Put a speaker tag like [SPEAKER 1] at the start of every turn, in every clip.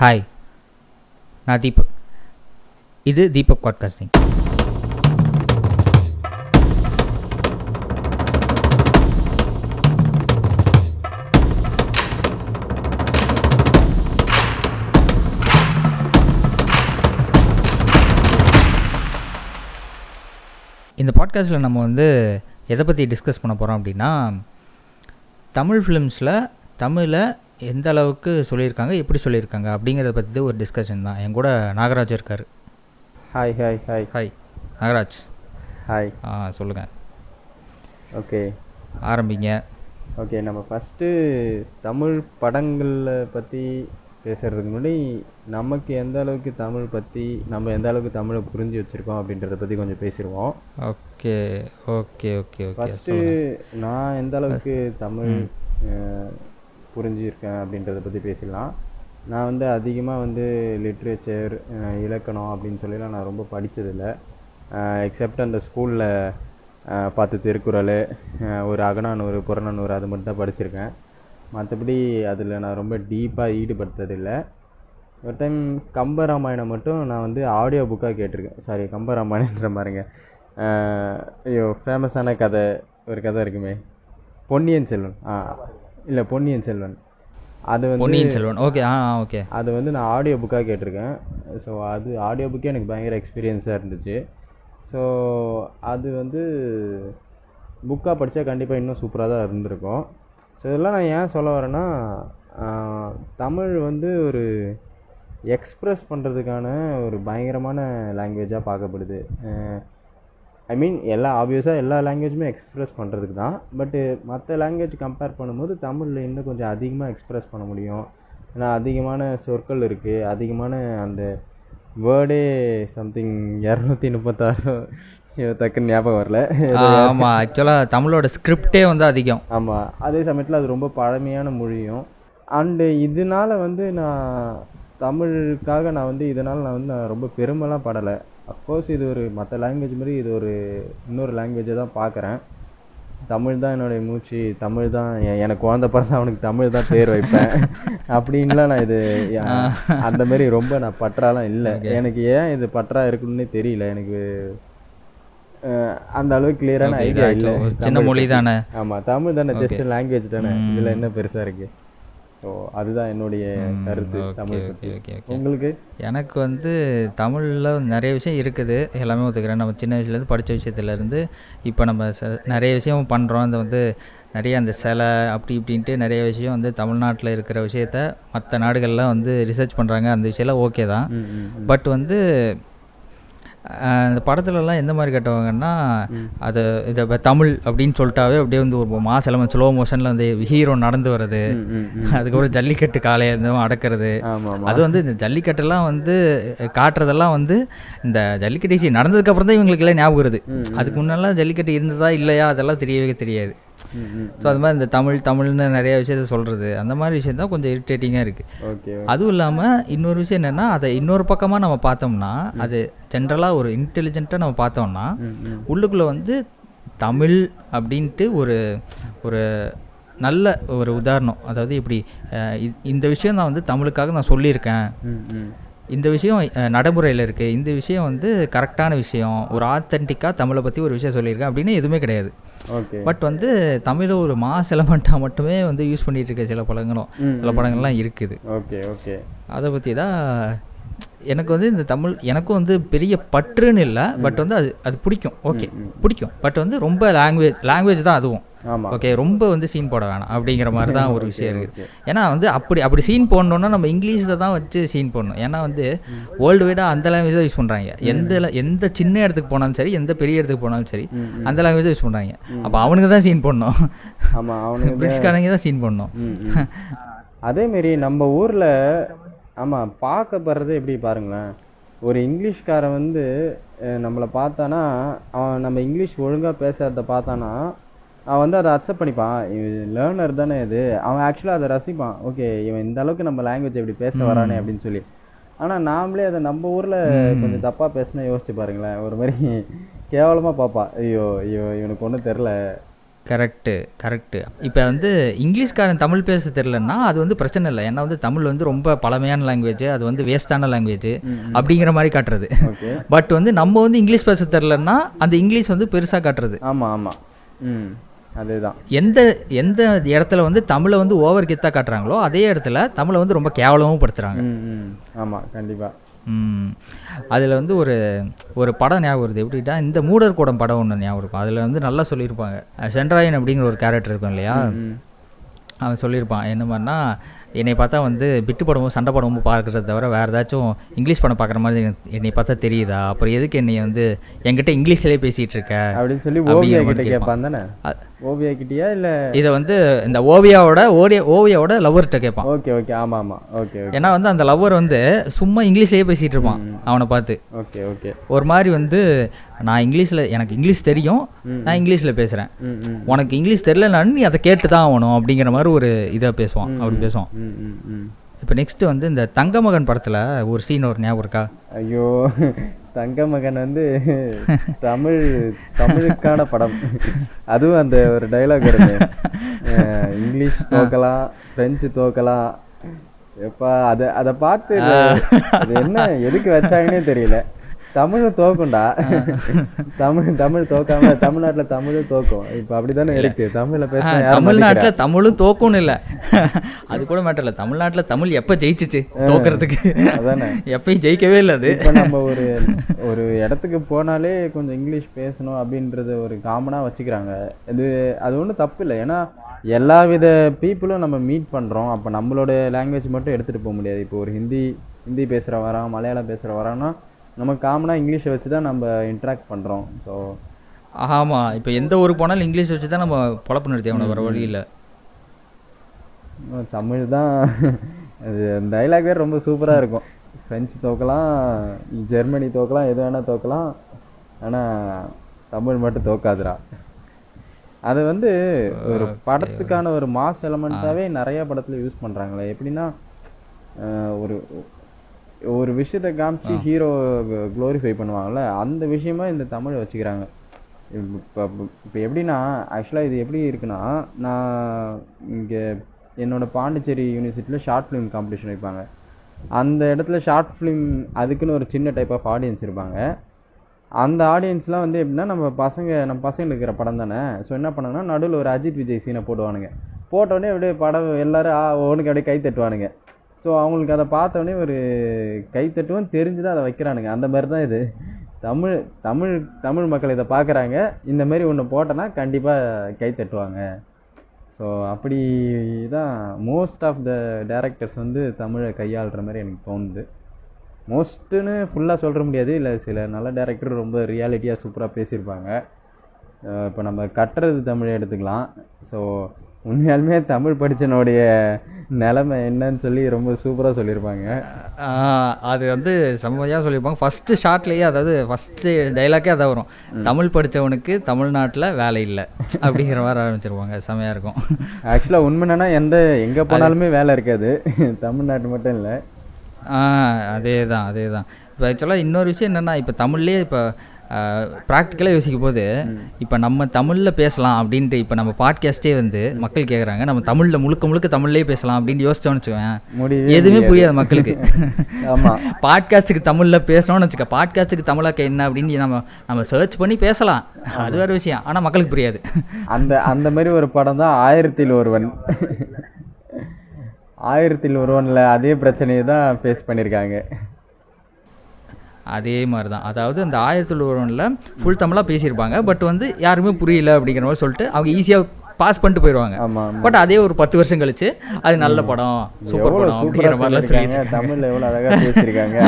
[SPEAKER 1] Hi நான் தீபக். இது Deepak podcasting இந்த பாட்காஸ்ட்டில் நம்ம வந்து எதை பற்றி டிஸ்கஸ் பண்ண போகிறோம் அப்படின்னா தமிழ் ஃபிலிம்ஸில் தமிழை எந்த அளவுக்கு சொல்லியிருக்காங்க எப்படி சொல்லியிருக்காங்க அப்படிங்கிறத பற்றி ஒரு டிஸ்கஷன் தான். என் கூட நாகராஜ் இருக்கார்.
[SPEAKER 2] Hi hi hi
[SPEAKER 1] hi Nagaraj.
[SPEAKER 2] Hi
[SPEAKER 1] ஆ சொல்லுங்கள்
[SPEAKER 2] ஓகே
[SPEAKER 1] ஆரம்பிங்க.
[SPEAKER 2] ஓகே நம்ம ஃபஸ்ட்டு தமிழ் படங்களில் பற்றி பேசுகிறதுக்கு முன்னாடி நமக்கு எந்த அளவுக்கு தமிழ் பற்றி நம்ம எந்த அளவுக்கு தமிழை புரிஞ்சு வச்சுருக்கோம் அப்படின்றத பற்றி கொஞ்சம் பேசிடுவோம்.
[SPEAKER 1] Okay okay okay okay
[SPEAKER 2] first நான் எந்த அளவுக்கு தமிழ் புரிஞ்சிருக்கேன் அப்படின்றத பற்றி பேசிடலாம். நான் வந்து அதிகமாக வந்து லிட்ரேச்சர் இலக்கணம் அப்படின்னு சொல்லிலாம் நான் ரொம்ப படித்ததில்லை எக்ஸப்ட் அந்த ஸ்கூலில் பார்த்து திருக்குறள் ஒரு அகநானூறு புறநானூறு அது மட்டும் தான் படிச்சிருக்கேன். மற்றபடி அதில் நான் ரொம்ப டீப்பாக ஈடுபடுத்ததில்லை. ஒரு டைம் கம்பராமாயணம் மட்டும் நான் வந்து ஆடியோ புக்காக கேட்டிருக்கேன். சாரி கம்பராமாயணன்ற மாதிரிங்க ஐயோ ஃபேமஸான கதை ஒரு கதை இருக்குமே. பொன்னியின் செல்வன். ஆ இல்லை பொன்னியின் செல்வன். அது வந்து
[SPEAKER 1] பொன்னியின் செல்வன். ஓகே ஆ ஓகே
[SPEAKER 2] அது வந்து நான் ஆடியோ புக்காக கேட்டிருக்கேன். ஸோ அது ஆடியோ புக்கே எனக்கு பயங்கர எக்ஸ்பீரியன்ஸாக இருந்துச்சு. ஸோ அது வந்து புக்காக படித்தா கண்டிப்பாக இன்னும் சூப்பராக தான் இருந்திருக்கும். ஸோ இதெல்லாம் நான் ஏன் சொல்ல வரேன்னா தமிழ் வந்து ஒரு எக்ஸ்ப்ரெஸ் பண்ணுறதுக்கான ஒரு பயங்கரமான லாங்குவேஜாக பார்க்கப்படுது. ஐ மீன் எல்லா ஆப்வியஸாக எல்லா லாங்குவேஜுமே எக்ஸ்ப்ரெஸ் பண்ணுறதுக்கு தான். பட்டு மற்ற லாங்குவேஜ் கம்பேர் பண்ணும்போது தமிழில் இன்னும் கொஞ்சம் அதிகமாக எக்ஸ்ப்ரெஸ் பண்ண முடியும். ஏன்னா அதிகமான சொற்கள் இருக்குது அதிகமான அந்த வேர்டே சம்திங் இரநூத்தி முப்பத்தாறு டக்குன்னு ஞாபகம் வரல.
[SPEAKER 1] ஆமாம் ஆக்சுவலாக தமிழோட ஸ்கிரிப்டே வந்து அதிகம்.
[SPEAKER 2] ஆமாம் அதே சமயத்தில் அது ரொம்ப பழமையான மொழியும். அண்டு இதனால வந்து நான் தமிழுக்காக நான் வந்து இதனால் நான் வந்து நான் ரொம்ப பெருமைலாம் படலை. அஃப்கோர்ஸ் இது ஒரு மற்ற லாங்குவேஜ் மாதிரி இது ஒரு இன்னொரு லாங்குவேஜை தான் பார்க்குறேன் தமிழ் தான் என்னுடைய மூச்சு தமிழ் தான் எனக்கு குழந்த பிறந்தா அவனுக்கு தமிழ் தான் பேர் வைப்பேன். அப்படின்லாம் நான் இது அந்த மாதிரி ரொம்ப நான் பற்றாலாம் இல்லை. எனக்கு ஏன் இது பற்றா இருக்குன்னு தெரியல. எனக்கு அந்த அளவுக்கு கிளியரான ஐடியா இல்லை.
[SPEAKER 1] சின்ன மொழி தானே?
[SPEAKER 2] ஆமா தமிழ் தானே ஜஸ்ட் லாங்குவேஜ் தானே. இதுல என்ன பெருசா இருக்கு? ஸோ அதுதான் என்னுடைய கருத்து தமிழ்
[SPEAKER 1] ஓகே
[SPEAKER 2] உங்களுக்கு?
[SPEAKER 1] எனக்கு வந்து தமிழில் நிறைய விஷயம் இருக்குது. எல்லாமே ஒத்துக்கிறேன். நம்ம சின்ன வயசுலேருந்து படித்த விஷயத்துலேருந்து இப்போ நம்ம ச நிறைய விஷயம் பண்ணுறோம் இந்த வந்து நிறைய அந்த சிலை அப்படி இப்படின்ட்டு நிறைய விஷயம் வந்து தமிழ்நாட்டில் இருக்கிற விஷயத்த மற்ற நாடுகள்லாம் வந்து ரிசர்ச் பண்ணுறாங்க அந்த விஷயம்லாம் ஓகே தான். பட் வந்து இந்த படத்துலலாம் எந்த மாதிரி கட்டுவாங்கன்னா அது இதை தமிழ் அப்படின்னு சொல்லிட்டாவே அப்படியே வந்து ஒரு மாச எலமெண்ட் ஸ்லோ மோஷனில் வந்து ஹீரோ நடந்து வர்றது. அதுக்கப்புறம் ஜல்லிக்கட்டு காளையை இருந்தும் அடக்கிறது. அது வந்து இந்த ஜல்லிக்கட்டெல்லாம் வந்து காட்டுறதெல்லாம் வந்து இந்த ஜல்லிக்கட்டு நடந்ததுக்கப்புறம் தான் இவங்களுக்குலாம் ஞாபகம் வருது. அதுக்கு முன்னெல்லாம் ஜல்லிக்கட்டு இருந்ததா இல்லையா அதெல்லாம் தெரியவே தெரியாது. ஸோ அது மாதிரி இந்த தமிழ் தமிழ்னு நிறைய விஷயத்த சொல்கிறது அந்த மாதிரி விஷயம் தான் கொஞ்சம் இரிட்டேட்டிங்காக இருக்குது அதுவும் இல்லாமல் இன்னொரு விஷயம் என்னென்னா அதை இன்னொரு பக்கமாக நம்ம பார்த்தோம்னா அது ஜென்ரலாக ஒரு இன்டெலிஜென்ட்டாக நம்ம பார்த்தோம்னா. உள்ளுக்குள்ளே வந்து தமிழ் அப்படின்ட்டு ஒரு ஒரு நல்ல ஒரு உதாரணம். அதாவது இப்படி இந்த விஷயம் நான் வந்து தமிழுக்காக நான் சொல்லியிருக்கேன். இந்த விஷயம் நடைமுறையில் இருக்குது இந்த விஷயம் வந்து கரெக்டான விஷயம். ஒரு ஆத்தென்டிக்காக தமிழை பற்றி ஒரு விஷயம் சொல்லியிருக்கேன் அப்படின்னு எதுவுமே கிடையாது. பட் வந்து தமிழை ஒரு மாஸ் எலமெண்ட்டாக மட்டுமே வந்து யூஸ் பண்ணிட்டு இருக்க சில படங்களும் சில படங்கள்லாம் இருக்குது.
[SPEAKER 2] Okay okay.
[SPEAKER 1] அதை பற்றி தான் எனக்கு வந்து இந்த தமிழ் எனக்கும் வந்து பெரிய பற்றுன்னு இல்லை. பட் வந்து அது அது பிடிக்கும். ஓகே. பிடிக்கும். பட் வந்து ரொம்ப லாங்குவேஜ் லாங்குவேஜ் தான் அதுவும். ஓகே ரொம்ப வந்து சீன் போட வேணாம் அப்படிங்கிற மாதிரி தான் ஒரு விஷயம் இருக்குது ஏன்னா வந்து அப்படி அப்படி சீன் போடணுன்னா நம்ம இங்கிலீஷில் தான் வச்சு சீன் போடணும். ஏன்னா வந்து வேர்ல்டு வைடாக அந்த லாங்குவேஜ் தான் யூஸ் பண்ணுறாங்க எந்த எந்த சின்ன இடத்துக்கு போனாலும் சரி எந்த பெரிய இடத்துக்கு போனாலும் சரி அந்த லாங்குவேஜ் யூஸ் பண்ணுறாங்க அப்போ அவனுக்கு தான் சீன் போடணும்.
[SPEAKER 2] ஆமா அவனுக்கு
[SPEAKER 1] பிரிட்டிஷ்காரங்க தான் சீன் போடணும்.
[SPEAKER 2] ம், ம். அதே மாரி நம்ம ஊர்ல ஆமா பார்க்கப்படுறது எப்படி பாருங்களேன். ஒரு இங்கிலீஷ்காரன் வந்து நம்மளை பார்த்தானா அவன் நம்ம இங்கிலீஷ் ஒழுங்கா பேசுறத பார்த்தானா அவன் வந்து அதை அக்செப்ட் பண்ணிப்பான். லேர்னர் தானே இது. அவன் ஆக்சுவலாக அதை ரசிப்பான். ஓகே இவன் இந்த அளவுக்கு நம்ம லாங்குவேஜ் எப்படி பேச வரானே அப்படின்னு சொல்லி. ஆனா நாமளே அதை நம்ம ஊர்ல கொஞ்சம் தப்பா பேசினா யோசிச்சு பாருங்களேன். ஒரு மாதிரி கேவலமா பார்ப்பான் ஐயோ ஐயோ இவனுக்கு ஒன்றும் தெரில
[SPEAKER 1] கரெக்டு கரெக்டு இப்போ வந்து இங்கிலீஷ்காரன் தமிழ் பேச தெரிலன்னா அது வந்து பிரச்சனை இல்லை. ஏன்னா வந்து தமிழ் வந்து ரொம்ப பழமையான லாங்குவேஜ் அது வந்து வேஸ்டான லாங்குவேஜ் அப்படிங்கிற மாதிரி காட்டுறது. பட் வந்து நம்ம வந்து இங்கிலீஷ் பேச தெரிலன்னா அந்த இங்கிலீஷ் வந்து பெருசாக காட்டுறது.
[SPEAKER 2] ஆமாம் ஆமாம் ம். அதேதான்.
[SPEAKER 1] எந்த எந்த இடத்துல வந்து தமிழை வந்து ஓவர் கெத்தாக காட்டுறாங்களோ அதே இடத்துல தமிழை வந்து ரொம்ப கேவலமும்
[SPEAKER 2] ம் ஆமாம் கண்டிப்பாக
[SPEAKER 1] அதில் வந்து ஒரு ஒரு படம் ஞாபகம் வருது. எப்படின்னா இந்த மூடர் கூடம் படம் ஒன்று ஞாபகம் இருக்கும். அதில் வந்து நல்லா சொல்லியிருப்பாங்க. சென்ட்ராயன் அப்படிங்கிற ஒரு கேரக்டர் இருக்கும் இல்லையா? அவன் சொல்லியிருப்பான். என்ன மாதிரினா என்னை பார்த்தா வந்து பிட்டு படமும் சண்டை படமும் பார்க்கறத தவிர வேறு ஏதாச்சும் இங்கிலீஷ் படம் பார்க்குற மாதிரி என்னை பார்த்தா தெரியுதா? அப்புறம் எதுக்கு என்னை வந்து என்கிட்ட இங்கிலீஷ்லேயே பேசிகிட்டு இருக்க?
[SPEAKER 2] அப்படின்னு சொல்லி ஓவியா கிட்டயா இல்லை?
[SPEAKER 1] இதை வந்து இந்த ஓவியாவோட ஓவிய ஓவியாவோட லவ்வர்கிட்ட கேட்பான்
[SPEAKER 2] ஓகே ஓகே. ஆமாம் ஆமாம் ஓகே
[SPEAKER 1] ஏன்னா வந்து அந்த லவ்வர் வந்து சும்மா இங்கிலீஷ்லேயே பேசிகிட்டு இருப்பான் அவனை பார்த்து.
[SPEAKER 2] Okay okay.
[SPEAKER 1] ஒரு மாதிரி வந்து நான் இங்கிலீஷில் எனக்கு இங்கிலீஷ் தெரியும் நான் இங்கிலீஷில்
[SPEAKER 2] ம்
[SPEAKER 1] உனக்கு இங்கிலீஷ் தெரியலனாலும் நீ அதை கேட்டு தான் ஆகணும் அப்படிங்கிற மாதிரி ஒரு இதை பேசுவான் அப்படி பேசுவான். இப்போ நெக்ஸ்ட் வந்து இந்த தங்கமகன் படத்தில் ஒரு சீன் ஒரு ஞாபகம் இருக்கா?
[SPEAKER 2] ஐயோ. தங்க மகன் வந்து தமிழ் தமிழுக்கான படம். அதுவும் அந்த ஒரு டைலாக் அஹ் இங்கிலீஷ் தோக்கலாம் பிரெஞ்சு தோக்கலாம். எப்பா அதை அதை பார்த்து அது என்ன எதுக்கு வச்சாங்கன்னே தெரியல. தமிழ் தோக்கும்டா தமிழ் தமிழ் தோக்காம தமிழ்நாட்டுல தமிழும் தோக்கும் இப்போ அப்படிதானே இருக்கு. தமிழ்ல பேச
[SPEAKER 1] தமிழ்நாட்டில் தமிழும் தோக்கும்னு இல்லை. அது கூட மேட்டர் இல்லை. தமிழ்நாட்டில் தமிழ் எப்போ ஜெயிச்சிச்சு? தோக்கிறதுக்கு
[SPEAKER 2] அதானே.
[SPEAKER 1] எப்பயும் ஜெயிக்கவே இல்லை அது.
[SPEAKER 2] நம்ம ஒரு ஒரு இடத்துக்கு போனாலே கொஞ்சம் இங்கிலீஷ் பேசணும் அப்படின்றத ஒரு காமனாக வச்சுக்கிறாங்க. இது அது ஒன்றும் தப்பு இல்லை. ஏன்னா எல்லா வித பீப்புளும் நம்ம மீட் பண்ணுறோம் அப்போ நம்மளோட லாங்குவேஜ் மட்டும் எடுத்துகிட்டு போக முடியாது. இப்போ ஒரு ஹிந்தி ஹிந்தி பேசுகிற வரான் மலையாளம் பேசுகிற வரான்னா நம்ம காமனாக இங்கிலீஷை வச்சு தான் நம்ம இன்ட்ராக்ட் பண்ணுறோம் ஸோ
[SPEAKER 1] ஆமாம் இப்போ எந்த ஊருக்கு போனாலும் இங்கிலீஷ் வச்சு தான் நம்ம பொழப்பு நிறுத்தி அவனை வர வழி இல்லை
[SPEAKER 2] தமிழ் தான். அது டைலாக் வேறு ரொம்ப சூப்பராக இருக்கும். ஃப்ரெஞ்சு தோக்கலாம் ஜெர்மனி தோக்கலாம் எது வேணால் தோக்கலாம். ஆனால் தமிழ் மட்டும் தோக்காதுடா. அது வந்து ஒரு படத்துக்கான ஒரு மாஸ் எலமெண்ட்டாகவே நிறைய படத்தில் யூஸ் பண்ணுறாங்களே எப்படின்னா ஒரு ஒரு விஷயத்தை காமிச்சு ஹீரோ க்ளோரிஃபை பண்ணுவாங்கல்ல அந்த விஷயமா இந்த தமிழை வச்சுக்கிறாங்க. இப்போ இப்போ எப்படின்னா ஆக்சுவலாக இது எப்படி இருக்குன்னா நான் இங்கே என்னோட பாண்டிச்சேரி யூனிவர்சிட்டியில் ஷார்ட் ஃபிலிம் காம்படிஷன் வைப்பாங்க. அந்த இடத்துல ஷார்ட் ஃபிலிம் அதுக்குன்னு ஒரு சின்ன டைப் ஆஃப் ஆடியன்ஸ் இருப்பாங்க. அந்த ஆடியன்ஸ்லாம் வந்து எப்படின்னா நம்ம பசங்க நம்ம பசங்க இருக்கிற படம் தானே. ஸோ என்ன பண்ணாங்கன்னா நடுவில் ஒரு அஜித் விஜய் சீனை போடுவானுங்க. போட்டோடனே அப்படியே படம் எல்லாரும் ஆ ஒன்றுக்கு அப்படியே கை தட்டுவானுங்க. ஸோ அவங்களுக்கு அதை பார்த்தோன்னே ஒரு கைத்தட்டுவோம் தெரிஞ்சு தான் அதை வைக்கிறானுங்க. அந்த மாதிரி தான் இது. தமிழ் தமிழ் தமிழ் மக்கள் இதை பார்க்குறாங்க. இந்த மாதிரி ஒன்று போட்டோன்னா கண்டிப்பாக கை தட்டுவாங்க ஸோ அப்படி தான் மோஸ்ட் ஆஃப் த டேரக்டர்ஸ் வந்து தமிழை கையாளுற மாதிரி எனக்கு தோணுது. மோஸ்ட்டுன்னு ஃபுல்லாக சொல்ல முடியாது. இல்லை சில நல்ல டேரக்டர் ரொம்ப ரியாலிட்டியாக சூப்பராக பேசியிருப்பாங்க. இப்போ நம்ம கட்டுறது தமிழை எடுத்துக்கலாம். ஸோ உண்மையாலுமே தமிழ் படித்தனுடைய நிலமை என்னன்னு சொல்லி ரொம்ப சூப்பராக சொல்லியிருப்பாங்க.
[SPEAKER 1] அது வந்து செம்மையாக சொல்லியிருப்பாங்க. ஃபஸ்ட்டு ஷார்ட்லேயே அதாவது ஃபஸ்ட்டு டைலாக்கே அதான் வரும். தமிழ் படித்தவனுக்கு தமிழ்நாட்டில் வேலை இல்லை அப்படிங்கிற மாதிரி ஆரம்பிச்சிருவாங்க. செம்மையாக இருக்கும்.
[SPEAKER 2] ஆக்சுவலாக உண்மை என்னன்னா எந்த எங்கே போனாலுமே வேலை இருக்காது. தமிழ்நாட்டு மட்டும் இல்லை.
[SPEAKER 1] ஆ அதே தான் அதே தான் இப்போ ஆக்சுவலாக இன்னொரு விஷயம் என்னென்னா இப்போ தமிழ்லேயே இப்போ ப்ராக்டிக்கலாக யோசிக்கும் போது இப்போ நம்ம தமிழில் பேசலாம் அப்படின்ட்டு இப்போ நம்ம பாட்காஸ்ட்டே வந்து மக்கள் கேட்குறாங்க நம்ம தமிழில் முழுக்க முழுக்க தமிழ்லேயே பேசலாம் அப்படின்னு யோசிச்சோன்னு வச்சுக்கோங்க எதுவுமே புரியாது மக்களுக்கு. பாட்காஸ்ட்டுக்கு தமிழில் பேசணும்னு வச்சுக்க பாட்காஸ்ட்டுக்கு தமிழாக்க என்ன அப்படின்னு நம்ம நம்ம சர்ச் பண்ணி பேசலாம். அது வேறு விஷயம். ஆனால் மக்களுக்கு புரியாது.
[SPEAKER 2] அந்த அந்த மாதிரி ஒரு படம் தான் ஆயிரத்தில் ஒருவன். ஆயிரத்தில் ஒருவனில் அதே பிரச்சனையை தான் ஃபேஸ் பண்ணியிருக்காங்க
[SPEAKER 1] அதே மாதிரி தான் அதாவது அந்த ஆயிரத்தி ஒருவனில் ஃபுல் தமிழாக பேசியிருப்பாங்க. பட் வந்து யாருமே புரியல அப்படிங்கிற மாதிரி சொல்லிட்டு அவங்க ஈஸியாக பாஸ் பண்ணிட்டு போயிடுவாங்க பட் அதே ஒரு பத்து வருஷம் கழிச்சு அது நல்ல படம் சூப்பர் படம் அப்படிங்கிற மாதிரிலாம் சொல்லிட்டு
[SPEAKER 2] தமிழ்ல எவ்வளவு அழகா பேசியிருக்காங்க.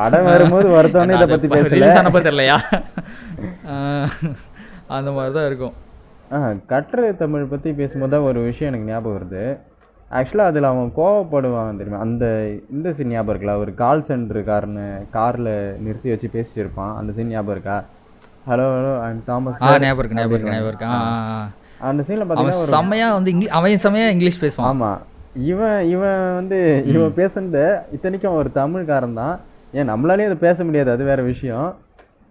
[SPEAKER 2] படம் வரும்போது வருத்தவனே இதை பத்தி பேசல.
[SPEAKER 1] ஆனப்ப தெரியலையா? அந்த மாதிரி தான் இருக்கும்
[SPEAKER 2] கட்டுரை தமிழ் பற்றி பேசும்போது தான் ஒரு விஷயம் எனக்கு ஞாபகம் வருது. ஆக்சுவலாக அதில் அவன் கோவப்படுவான் தெரியுமா? அந்த இந்த சீன் ஞாபகம் இருக்குல்ல? ஒரு கால் சென்டர் காரனு காரில் நிறுத்தி வச்சு பேசிட்டு இருப்பான் அந்த சீன் ஞாபகம் இருக்கா? ஹலோ ஹலோ ஐம் தாமஸ்
[SPEAKER 1] ஞாபகம் இருக்கு ஞாபகம் ஞாபகம் இருக்கு.
[SPEAKER 2] அந்த சீனில் பார்த்தீங்கன்னா
[SPEAKER 1] செம்மையா வந்து இங்கிலீஷ் அவன் செம்மையா இங்கிலீஷ் பேசுவான்.
[SPEAKER 2] ஆமா. இவன் இவன் வந்து இவன் பேசுனத இத்தனைக்கும் ஒரு தமிழ்காரன் தான். ஏன் நம்மளாலேயும் அதை பேச முடியாது அது வேற விஷயம்.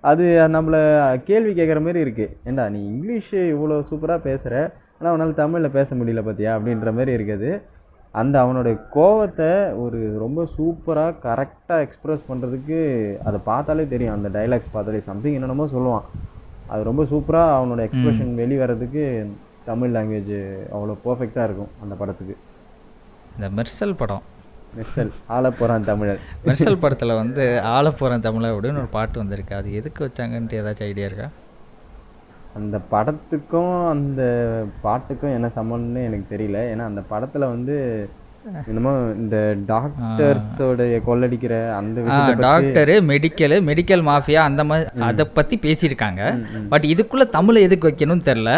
[SPEAKER 2] அது நம்மளை கேள்வி கேட்குற மாதிரி இருக்குது ஏண்டா நீ இங்கிலீஷ் இவ்வளோ சூப்பராக பேசுகிற ஆனால் அவனால் தமிழில் பேச முடியல பார்த்தியா அப்படின்ற மாதிரி இருக்குது. அந்த அவனோட கோவத்தை ஒரு ரொம்ப சூப்பராக கரெக்டாக எக்ஸ்ப்ரெஸ் பண்ணுறதுக்கு அதை பார்த்தாலே தெரியும். அந்த டைலாக்ஸ் பார்த்தாலே சம்திங் என்னென்னமோ சொல்லுவான். அது ரொம்ப சூப்பராக அவனோட எக்ஸ்பிரஷன் வெளிவரதுக்கு தமிழ் லாங்குவேஜ் அவ்வளோ பர்ஃபெக்டாக இருக்கும் அந்த படத்துக்கு.
[SPEAKER 1] இந்த மெர்சல் படம்.
[SPEAKER 2] மெர்சல் ஆள போகிறான் தமிழர்.
[SPEAKER 1] மெர்சல் படத்தில் வந்து ஆளப்போகிறேன் தமிழை அப்படின்னு ஒரு பாட்டு வந்திருக்கு. அது எதுக்கு வச்சாங்கன்ட்டு ஏதாச்சும் ஐடியா இருக்கா?
[SPEAKER 2] அந்த படத்துக்கும் அந்த பாட்டுக்கும் என்ன சம்மந்தம்னு எனக்கு தெரியல. ஏன்னா அந்த படத்துல வந்து என்னமோ இந்த டாக்டர்ஸோடைய கொள்ளடிக்கிற அந்த
[SPEAKER 1] டாக்டரு மெடிக்கலு மெடிக்கல் மாஃபியா அந்த மாதிரி அதை பற்றி பேசியிருக்காங்க. பட் இதுக்குள்ளே தமிழை எதுக்கு வைக்கணும்னு தெரில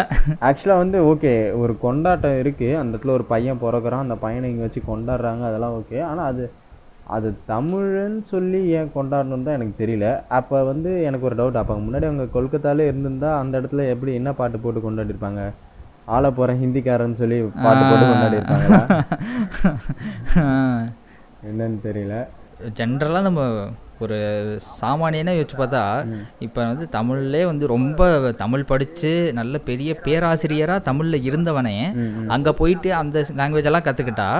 [SPEAKER 2] ஆக்சுவலா வந்து ஓகே ஒரு கொண்டாட்டம் இருக்கு. அந்த இடத்துல ஒரு பையன் பிறகுறான் அந்த பையனை இங்க வச்சு கொண்டாடுறாங்க. அதெல்லாம் ஓகே. ஆனா அது அது தமிழ்ன்னு சொல்லி ஏன் கொண்டாடணும்னு தான் எனக்கு தெரியல. அப்போ வந்து எனக்கு ஒரு டவுட் அப்போ முன்னாடி அவங்க கொல்கத்தாலே இருந்திருந்தா அந்த இடத்துல எப்படி என்ன பாட்டு போட்டு கொண்டாடி இருப்பாங்க ஆள போறேன் ஹிந்திக்காரன்னு சொல்லி பாட்டு போட்டு கொண்டாடி இருப்பாங்களா என்னன்னு தெரியல.
[SPEAKER 1] ஜென்ரலாக நம்ம ஒரு சாமானியனே யோசிச்சு பார்த்தா இப்போ வந்து தமிழ்லே வந்து ரொம்ப தமிழ் படித்து நல்ல பெரிய பேராசிரியராக தமிழில் இருந்தவனே அங்கே போயிட்டு அந்த லாங்குவேஜ் எல்லாம் கற்றுக்கிட்டா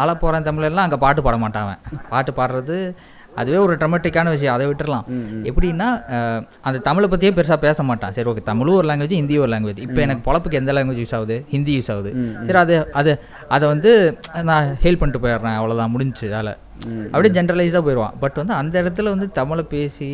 [SPEAKER 1] ஆள போகிறேன் தமிழெல்லாம் அங்கே பாட்டு பாட மாட்டான் அவன். பாட்டு பாடுறது அதுவே ஒரு ட்ரமட்டிக்கான விஷயம் அதை விட்டுறலாம். எப்படின்னா அந்த தமிழை பற்றியே பெருசாக பேச மாட்டான். சரி ஓகே தமிழும் ஒரு லாங்குவேஜ் ஹிந்தி ஒரு லாங்குவேஜ் இப்போ எனக்கு பொழப்புக்கு எந்த லாங்குவேஜ் யூஸ் ஆகுது? ஹிந்தி யூஸ் ஆகுது. சரி அது அது அதை வந்து நான் ஹெல்ப் பண்ணிட்டு போயிடுறேன். அவ்வளோதான் முடிஞ்சு வேலை. அப்படியே ஜென்ரலைஸாக போயிடுவான் பட் வந்து அந்த இடத்துல வந்து தமிழை பேசி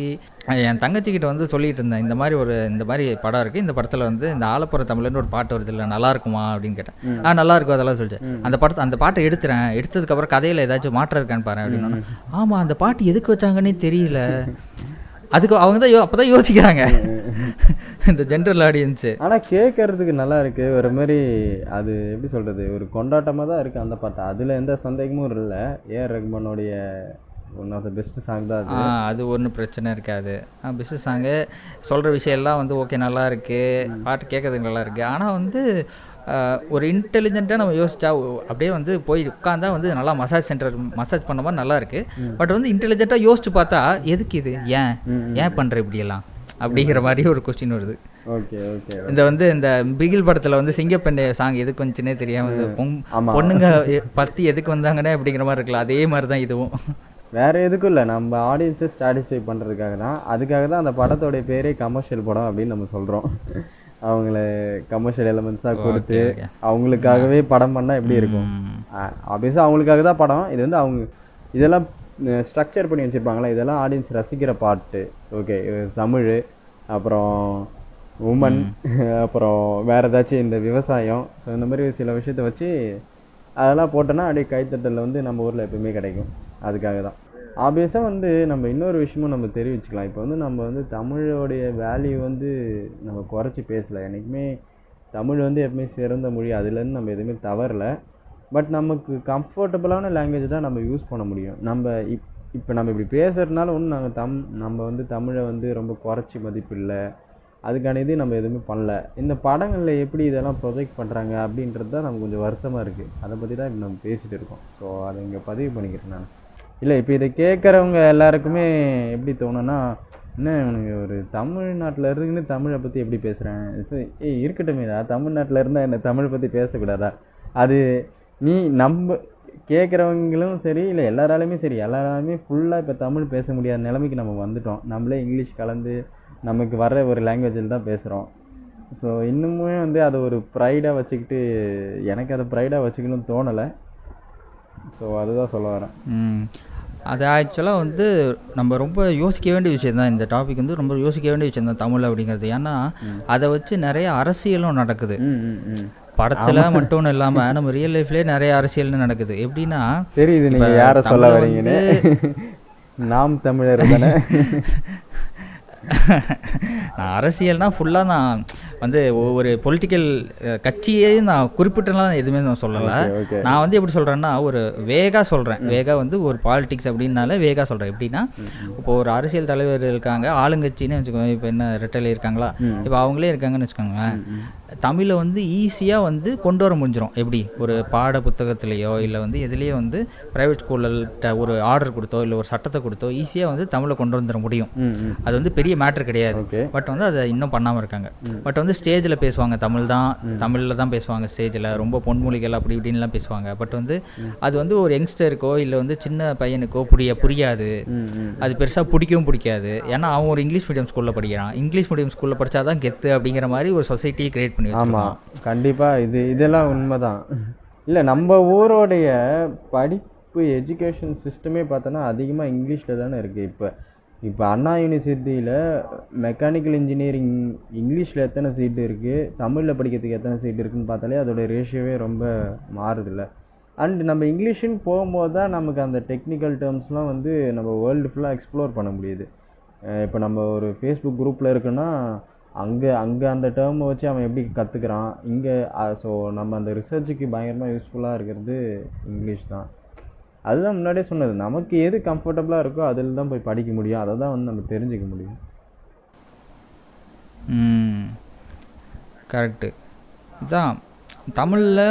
[SPEAKER 1] என் தங்கச்சிக்கிட்ட வந்து சொல்லிட்டு இருந்தேன் இந்த மாதிரி ஒரு இந்த மாதிரி படம் இருக்குது இந்த படத்தில் வந்து இந்த ஆலப்புற தமிழ்னு ஒரு பாட்டு வருது இல்லை நல்லா இருக்குமா அப்படின்னு கேட்டேன். ஆ நல்லா இருக்கும் அதெல்லாம் சொல்லிட்டு. அந்த படத்தை அந்த பாட்டை எடுத்துறேன் எடுத்ததுக்கப்புறம் கதையில் ஏதாச்சும் மாற்றம் இருக்கான்னு பாரு அப்படின்னு ஆமாம் அந்த பாட்டு எதுக்கு வச்சாங்கன்னே தெரியல. அதுக்கு அவங்க தான் யோ அப்போ தான் யோசிக்கிறாங்க இந்த ஜென்ரல் ஆடியன்ஸு
[SPEAKER 2] ஆனா கேட்கறதுக்கு நல்லா இருக்கு. ஒரு மாதிரி அது எப்படி சொல்றது? ஒரு கொண்டாட்டமா தான் இருக்கு அந்த பாட்டு அதுல எந்த சந்தேகமும் இல்லை. ஏஆர் ரஹ்மானுடைய one of the best song தான் அது.
[SPEAKER 1] அது ஒன்றும் பிரச்சனை இருக்காது. பிஸ்னஸ் சாங்கு சொல்கிற விஷயம்லாம் வந்து ஓகே நல்லா இருக்கு. பாட்டு கேட்கறதுக்கு நல்லா இருக்கு. ஆனால் வந்து ஒரு இன்டெலிஜென்ட்டாக நம்ம யோசிச்சா அப்படியே வந்து போய் உட்காந்தா வந்து நல்லா மசாஜ் சென்டர் மசாஜ் பண்ண மாதிரி நல்லா பட் வந்து இன்டெலிஜென்ட்டாக யோசிச்சு பார்த்தா எதுக்கு இது? ஏன்? ஏன் பண்ணுற இப்படியெல்லாம் அப்படிங்கிற மாதிரி ஒரு கொஸ்டின் வருது.
[SPEAKER 2] ஓகே ஓகே
[SPEAKER 1] இந்த வந்து இந்த பிகில் படத்தில் வந்து சிங்கப்பெண்ணை சாங் எதுக்கு வந்துச்சுன்னே தெரியாம இந்த. பொண்ணுங்க பத்தி எதுக்கு வந்தாங்கன்னே அப்படிங்கிற மாதிரி இருக்கலாம் அதே மாதிரி தான் இதுவும்.
[SPEAKER 2] வேற எதுக்கும் இல்லை நம்ம ஆடியன்ஸை சாட்டிஸ்ஃபை பண்றதுக்காக தான் அதுக்காக தான் அந்த படத்தோடைய பேரே கமர்ஷியல் படம் அப்படின்னு நம்ம சொல்றோம். அவங்கள கமர்ஷியல் எலமெண்ட்ஸாக கொடுத்து. அவங்களுக்காகவே படம் பண்ணா எப்படி இருக்கும்? ஆப்வியஸாக அவங்களுக்காக தான் படம். இது வந்து அவங்க இதெல்லாம் ஸ்ட்ரக்சர் பண்ணி வச்சிருப்பாங்களா? இதெல்லாம் ஆடியன்ஸ் ரசிக்கிற பாட்டு. ஓகே தமிழ் அப்புறம் உமன் அப்புறம் வேற ஏதாச்சும் இந்த விவசாயம். ஸோ இந்த மாதிரி சில விஷயத்த வச்சு அதெல்லாம் போட்டோன்னா அப்படியே கைத்தட்டல் வந்து நம்ம ஊரில் எப்பவுமே கிடைக்கும். அதுக்காக தான். ஆப்வியஸாக வந்து நம்ம இன்னொரு விஷயமும் நம்ம தெரிவிச்சுக்கலாம். இப்போ வந்து நம்ம வந்து தமிழோடைய வேல்யூ வந்து நம்ம குறைச்சி பேசலை. என்றைக்குமே தமிழ் வந்து எப்பவுமே சிறந்த மொழி. அதுலேருந்து நம்ம எதுவுமே தவறலை. பட் நமக்கு கம்ஃபர்டபுளான லாங்குவேஜ் தான் நம்ம யூஸ் பண்ண முடியும். நம்ம இப் இப்போ நம்ம இப்படி பேசுகிறதுனால ஒன்றும் நாங்கள் தம் நம்ம வந்து தமிழை வந்து ரொம்ப குறைச்சி மதிப்பில்லை அதுக்கான இது நம்ம எதுவுமே பண்ணல. இந்த படங்களில் எப்படி இதெல்லாம் ப்ரொஜெக்ட் பண்ணுறாங்க அப்படின்றது தான் நமக்கு கொஞ்சம் வருத்தமாக இருக்குது அதை பற்றி தான் இப்போ நம்ம பேசிகிட்டு இருக்கோம். ஸோ அதை இங்கே பதிவு பண்ணிக்கிறேன் நான். இல்லை இப்போ இதை கேட்குறவங்க எல்லாருக்குமே எப்படி தோணுன்னா என்ன இவனுங்க ஒரு தமிழ்நாட்டில் இருக்குன்னு தமிழை பற்றி எப்படி பேசுகிறேன் ஸோ ஏய் இருக்கட்டுமேடா தமிழ்நாட்டில் இருந்தால் என்ன? தமிழை பற்றி பேசக்கூடாதா? அது நீ நம்ம கேட்குறவங்களும் சரி இல்லை எல்லாராலையுமே சரி எல்லாராலுமே ஃபுல்லாக இப்போ தமிழ் பேச முடியாத நிலைமைக்கு நம்ம வந்துட்டோம். நம்மளே இங்கிலீஷ் கலந்து நமக்கு வர ஒரு லாங்குவேஜில் தான் பேசுகிறோம் ஸோ இன்னுமே வந்து அதை ஒரு ப்ரைடாக வச்சுக்கிட்டு எனக்கு அதை ப்ரைடாக வச்சுக்கணும்னு தோணலை. ஸோ அதுதான் சொல்ல வரேன்.
[SPEAKER 1] ம். அது ஆக்சுவலாக வந்து நம்ம ரொம்ப யோசிக்க வேண்டிய விஷயம் தான் இந்த டாபிக் வந்து ரொம்ப யோசிக்க வேண்டிய விஷயம் தான் தமிழ் அப்படிங்கிறது. ஏன்னா அதை வச்சு நிறைய அரசியலும் நடக்குது. படத்தில் மட்டும் இல்லாமல் நம்ம ரியல் லைஃப்லேயே நிறைய அரசியல்னு நடக்குது. எப்படின்னா
[SPEAKER 2] தெரியுது நீங்கள்
[SPEAKER 1] இப்ப
[SPEAKER 2] யாரை சொல்ல வரீங்கன்னு. நாம் தமிழர் தானே.
[SPEAKER 1] நான் அரசியல்னா ஃபுல்லாக நான் வந்து ஒரு பொலிட்டிக்கல் கட்சியே நான் குறிப்பிட்டலாம் எதுவுமே நான் சொல்லலை. நான் வந்து எப்படி சொல்கிறேன்னா ஒரு வேகா சொல்கிறேன் வேகா வந்து ஒரு பாலிடிக்ஸ் அப்படின்னால வேகா சொல்கிறேன் எப்படின்னா இப்போ ஒரு அரசியல் தலைவர் இருக்காங்க ஆளுங்கட்சின்னு வச்சுக்கோங்க இப்போ என்ன ரெட்டலை இருக்காங்களா? இப்போ அவங்களே இருக்காங்கன்னு வச்சுக்கோங்களேன். தமிழை வந்து ஈஸியாக வந்து கொண்டு வர முடிஞ்சிடும் எப்படி? ஒரு பாட புத்தகத்திலேயோ இல்லை வந்து எதுலேயோ வந்து ப்ரைவேட் ஸ்கூல்கிட்ட ஒரு ஆர்டர் கொடுத்தோ இல்லை ஒரு சட்டத்தை கொடுத்தோ ஈஸியாக வந்து தமிழை கொண்டு வந்துட முடியும். அது வந்து பெரிய மேட்ரு கிடையாது. பட் வந்து அதை இன்னும் பண்ணாமல் இருக்காங்க. பட் வந்து ஸ்டேஜில் பேசுவாங்க. தமிழ் தான் தமிழில் தான் பேசுவாங்க ஸ்டேஜில் ரொம்ப பொன்மொழிகள் அப்படி இப்படின்லாம் பேசுவாங்க. பட் வந்து அது வந்து ஒரு யங்ஸ்டருக்கோ இல்லை வந்து சின்ன பையனுக்கோ புரிய புரியாது. அது பெருசாக பிடிக்கவும் பிடிக்காது. ஏன்னா அவன் ஒரு இங்கிலீஷ் மீடியம் ஸ்கூலில் படிக்கிறான். இங்கிலீஷ் மீடியம் ஸ்கூலில் படித்தா தான் கெத்து அப்படிங்கிற மாதிரி ஒரு சொசைட்டியை கிரியேட் பண்ணி
[SPEAKER 2] ஆமாம் கண்டிப்பாக இது இதெல்லாம் உண்மைதான். இல்லை நம்ம ஊரோடைய படிப்பு எஜுகேஷன் சிஸ்டமே பார்த்தோன்னா அதிகமாக இங்கிலீஷில் தானே இருக்குது இப்போ இப்போ அண்ணா யூனிவர்சிட்டியில் மெக்கானிக்கல் இன்ஜினியரிங் இங்கிலீஷில் எத்தனை சீட்டு இருக்குது தமிழில் படிக்கிறதுக்கு எத்தனை சீட்டு இருக்குன்னு பார்த்தாலே அதோட ரேஷியோவே ரொம்ப மாறுதில்ல. அண்ட் நம்ம இங்கிலீஷுன்னு போகும்போது தான் நமக்கு அந்த டெக்னிக்கல் டேர்ம்ஸ்லாம் வந்து நம்ம வேர்ல்டு ஃபுல்லாக எக்ஸ்ப்ளோர் பண்ண முடியுது. இப்போ நம்ம ஒரு ஃபேஸ்புக் குரூப்பில் இருக்குன்னா அங்கே அங்கே அந்த டேர்மை வச்சு அவன் எப்படி கற்றுக்குறான் இங்கே ஸோ நம்ம அந்த ரிசர்ச்சுக்கு பயங்கரமாக யூஸ்ஃபுல்லாக இருக்கிறது இங்கிலீஷ் தான். அதுதான் முன்னாடியே சொன்னது. நமக்கு எது கம்ஃபர்டபுளாக இருக்கோ அதில் தான் போய் படிக்க முடியும். அதை தான் வந்து நம்ம தெரிஞ்சுக்க முடியும்.
[SPEAKER 1] கரெக்டு இதான் தமிழில்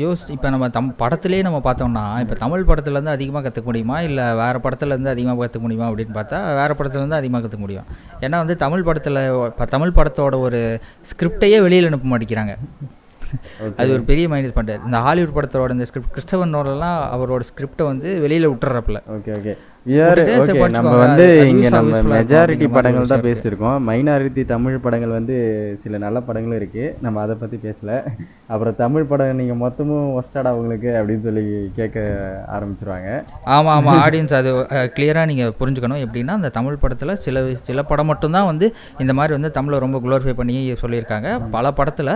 [SPEAKER 1] யோசி இப்போ நம்ம தம் படத்துலேயே நம்ம பார்த்தோம்னா இப்போ தமிழ் படத்துலேருந்து அதிகமாக கற்றுக்க முடியுமா? இல்லை வேறு படத்துலேருந்து அதிகமாக கற்றுக்க முடியுமா அப்படின்னு பார்த்தா வேறு படத்துலேருந்து அதிகமாக கற்றுக்க முடியும். ஏன்னா வந்து தமிழ் படத்தில் இப்போ தமிழ் படத்தோட ஒரு ஸ்கிரிப்டையே வெளியில் அனுப்ப மாட்டேங்கிறாங்க. அது ஒரு பெரிய மைனஸ் பண்ணுறது இந்த ஹாலிவுட் படத்தோட இந்த ஸ்கிரிப்ட் கிறிஸ்டவன் நோரெல்லாம் அவரோட ஸ்கிரிப்டை வந்து வெளியில் விட்டுறப்பல.
[SPEAKER 2] Okay okay. நம்ம
[SPEAKER 1] படிச்சுக்கோங்க.
[SPEAKER 2] வந்து இங்கே நம்ம மெஜாரிட்டி படங்கள் தான்
[SPEAKER 1] இருக்கு.
[SPEAKER 2] பேசியிருக்கோம். மைனாரிட்டி தமிழ் படங்கள் வந்து சில நல்ல படங்களும் இருக்குது நம்ம அதை பற்றி பேசல. அப்புறம் தமிழ் படம் நீங்கள் மொத்தமும் ஒஸ்டாடா உங்களுக்கு அப்படின்னு சொல்லி கேட்க ஆரம்பிச்சிருவாங்க.
[SPEAKER 1] ஆமாம் ஆமாம் ஆடியன்ஸ் அது கிளியராக நீங்கள் புரிஞ்சுக்கணும். எப்படின்னா அந்த தமிழ் படத்தில் சில சில படம் மட்டும்தான் வந்து இந்த மாதிரி வந்து தமிழை ரொம்ப குளோரிஃபை பண்ணி சொல்லியிருக்காங்க. பல படத்தில்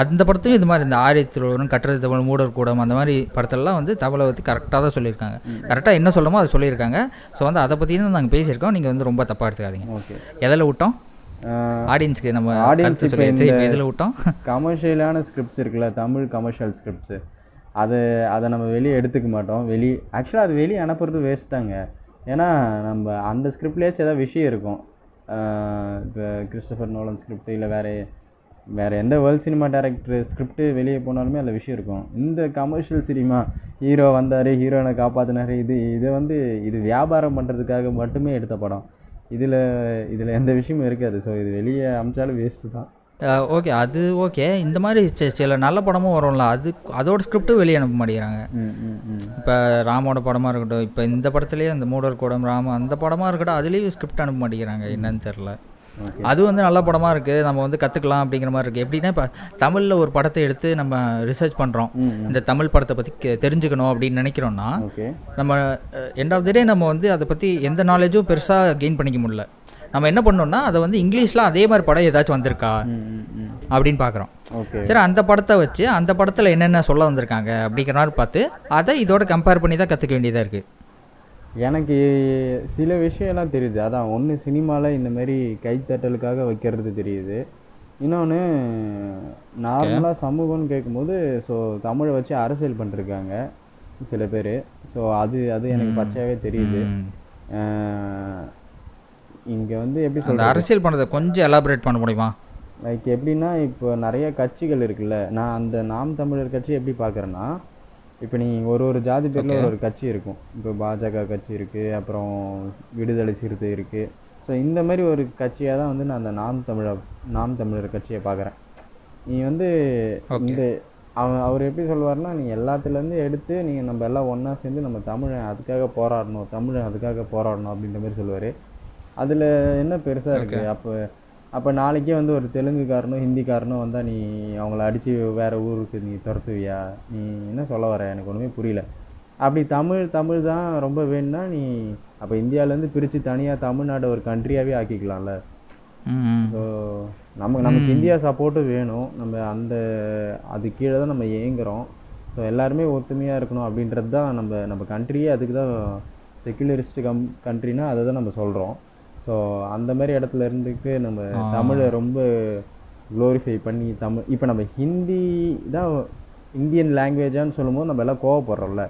[SPEAKER 1] அந்த படத்துலையும் இது மாதிரி இந்த ஆரியத்திலும் கட்டுறது தமிழ் மூடர் கூடம் அந்த மாதிரி படத்துலலாம் வந்து தமிழை பற்றி கரெக்டாக தான் சொல்லியிருக்காங்க. கரெக்டாக என்ன சொல்லணுமோ அதை சொல்லியிருக்காங்க. ஸோ வந்து அதை பற்றி தான் நாங்கள் பேசியிருக்கோம். நீங்கள் வந்து ரொம்ப தப்பாக எடுத்துக்காதீங்க.
[SPEAKER 2] ஓகே.
[SPEAKER 1] எதில் விட்டோம்? ஆடியன்ஸ்க்கு நம்ம
[SPEAKER 2] இப்போ
[SPEAKER 1] எதில் விட்டோம்?
[SPEAKER 2] கமர்ஷியலான ஸ்கிரிப்ட்ஸ் இருக்குல்ல தமிழ் கமர்ஷியல் ஸ்கிரிப்ட்ஸு அதை அதை நம்ம வெளியே எடுத்துக்க மாட்டோம். வெளி ஆக்சுவலாக அது வெளியே அனுப்புறது வேஸ்ட் தாங்க. ஏன்னா நம்ம அந்த ஸ்கிரிப்ட்லேயாச்சும் ஏதாவது விஷயம் இருக்கும். இப்போ கிறிஸ்டபர் நோலன் ஸ்கிரிப்ட் இல்லை வேறு வேறு எந்த வேர்ல்ட் சினிமா டேரக்டர் ஸ்கிரிப்ட் வெளியே போனாலுமே அதில் விஷயம் இருக்கும். இந்த கமர்ஷியல் சினிமா ஹீரோ வந்தார் ஹீரோனை காப்பாற்றினாரு இது இது வந்து இது வியாபாரம் பண்ணுறதுக்காக மட்டுமே எடுத்த படம். இதில் இதில் எந்த விஷயமும் இருக்காது. ஸோ இது வெளியே அமிச்சாலும் வேஸ்ட்டு தான்.
[SPEAKER 1] ஓகே அது ஓகே இந்த மாதிரி சி- சில நல்ல படமும் வரும்ல. அது அதோட ஸ்கிரிப்டும் வெளியே அனுப்ப மாட்டேங்கிறாங்க. இப்போ ராமோட படமாக இருக்கட்டும் இப்போ இந்த படத்துலேயே அந்த மூடர் கூடம் ராம அந்த படமாக இருக்கட்டும் அதுலேயும் ஸ்கிரிப்ட் அனுப்ப மாட்டேங்கிறாங்க. என்னன்னு தெரில அது வந்து நல்ல படமாக இருக்குது நம்ம வந்து கற்றுக்கலாம் அப்படிங்கிற மாதிரி இருக்குது எப்படின்னா இப்போ தமிழில் ஒரு படத்தை எடுத்து நம்ம ரிசர்ச் பண்ணுறோம் இந்த தமிழ் படத்தை பற்றி தெரிஞ்சுக்கணும் அப்படின்னு நினைக்கிறோன்னா
[SPEAKER 2] ஓகே
[SPEAKER 1] நம்ம எண்ட் ஆஃப் த டே நம்ம வந்து அதை பற்றி எந்த நாலேஜும் பெருசாக கெயின் பண்ணிக்க முடியல. நம்ம என்ன பண்ணோம்னா அதை வந்து இங்கிலீஷில் அதே மாதிரி படம் ஏதாச்சும் வந்திருக்கா அப்படின்னு பார்க்குறோம் சரி அந்த படத்தை வச்சு அந்த படத்தில் என்னென்ன சொல்ல வந்திருக்காங்க அப்படிங்கிற மாதிரி பார்த்து அதை இதோட கம்பேர் பண்ணி தான் கற்றுக்க வேண்டியதாக இருக்குது
[SPEAKER 2] எனக்கு சில விஷயம்லாம் தெரியுது. அதான் ஒன்று சினிமாவில் இந்த மாதிரி கைத்தட்டலுக்காக வைக்கிறது தெரியுது. இன்னொன்று நார்மலாக சமூகம்னு கேட்கும்போது ஸோ தமிழை வச்சு அரசியல் பண்ணிருக்காங்க சில பேர். ஸோ அது அது எனக்கு பச்சையாகவே தெரியுது. இங்கே வந்து எப்படி சொல்கிறது
[SPEAKER 1] அரசியல் பண்ணதை கொஞ்சம் எலாபரேட் பண்ண முடியுமா?
[SPEAKER 2] லைக் எப்படின்னா இப்போ நிறைய கட்சிகள் இருக்குல்ல நான் அந்த நாம் தமிழர் கட்சி எப்படி பார்க்குறேன்னா இப்போ நீ ஒரு ஒரு ஜாதி பேரில் ஒரு ஒரு கட்சி இருக்கும். இப்போ பாஜக கட்சி இருக்குது அப்புறம் விடுதலை சிறுத்தை இருக்குது ஸோ இந்த மாதிரி ஒரு கட்சியாக தான் வந்து நான் அந்த நாம் தமிழர் நாம் தமிழர் கட்சியை பார்க்குறேன். நீ வந்து இந்த அவன் அவர் எப்படி சொல்லுவார்னா நீ எல்லாத்துலேருந்து எடுத்து நீங்கள் நம்ம எல்லாம் ஒன்றா சேர்ந்து நம்ம தமிழன் அதுக்காக போராடணும் தமிழன் அதுக்காக போராடணும் அப்படின்ற மாதிரி சொல்லுவார். அதில் என்ன பெருசாக இருக்குது அப்போ அப்போ நாளைக்கே வந்து ஒரு தெலுங்குக்காரனோ ஹிந்திக்காரனோ வந்தால் நீ அவங்கள அடித்து வேறு ஊருக்கு நீ துரத்துவியா? நீ என்ன சொல்ல வர? எனக்கு ஒன்றுமே புரியல. அப்படி தமிழ் தமிழ் தான் ரொம்ப வேணும்னா நீ அப்போ இந்தியாவிலேருந்து பிரித்து தனியாக தமிழ்நாடு ஒரு கண்ட்ரியாகவே ஆக்கிக்கலாம்ல. ஸோ நமக்கு நமக்கு இந்தியா சப்போர்ட்டும் வேணும். நம்ம அந்த அது கீழே தான் நம்ம ஏங்குறோம் ஸோ எல்லாருமே ஒத்துமையாக இருக்கணும் அப்படின்றது தான் நம்ம நம்ம கண்ட்ரியே அதுக்கு தான் செக்குலரிஸ்ட் கம் கண்ட்ரினா அதை தான் நம்ம சொல்கிறோம் ஸோ அந்த மாதிரி இடத்துல இருந்துட்டு நம்ம தமிழை ரொம்ப க்ளோரிஃபை பண்ணி தமிழ் இப்போ நம்ம ஹிந்தி தான் இந்தியன் லாங்குவேஜான்னு சொல்லும்போது நம்ம எல்லாம் கோவப்படுறோம்ல.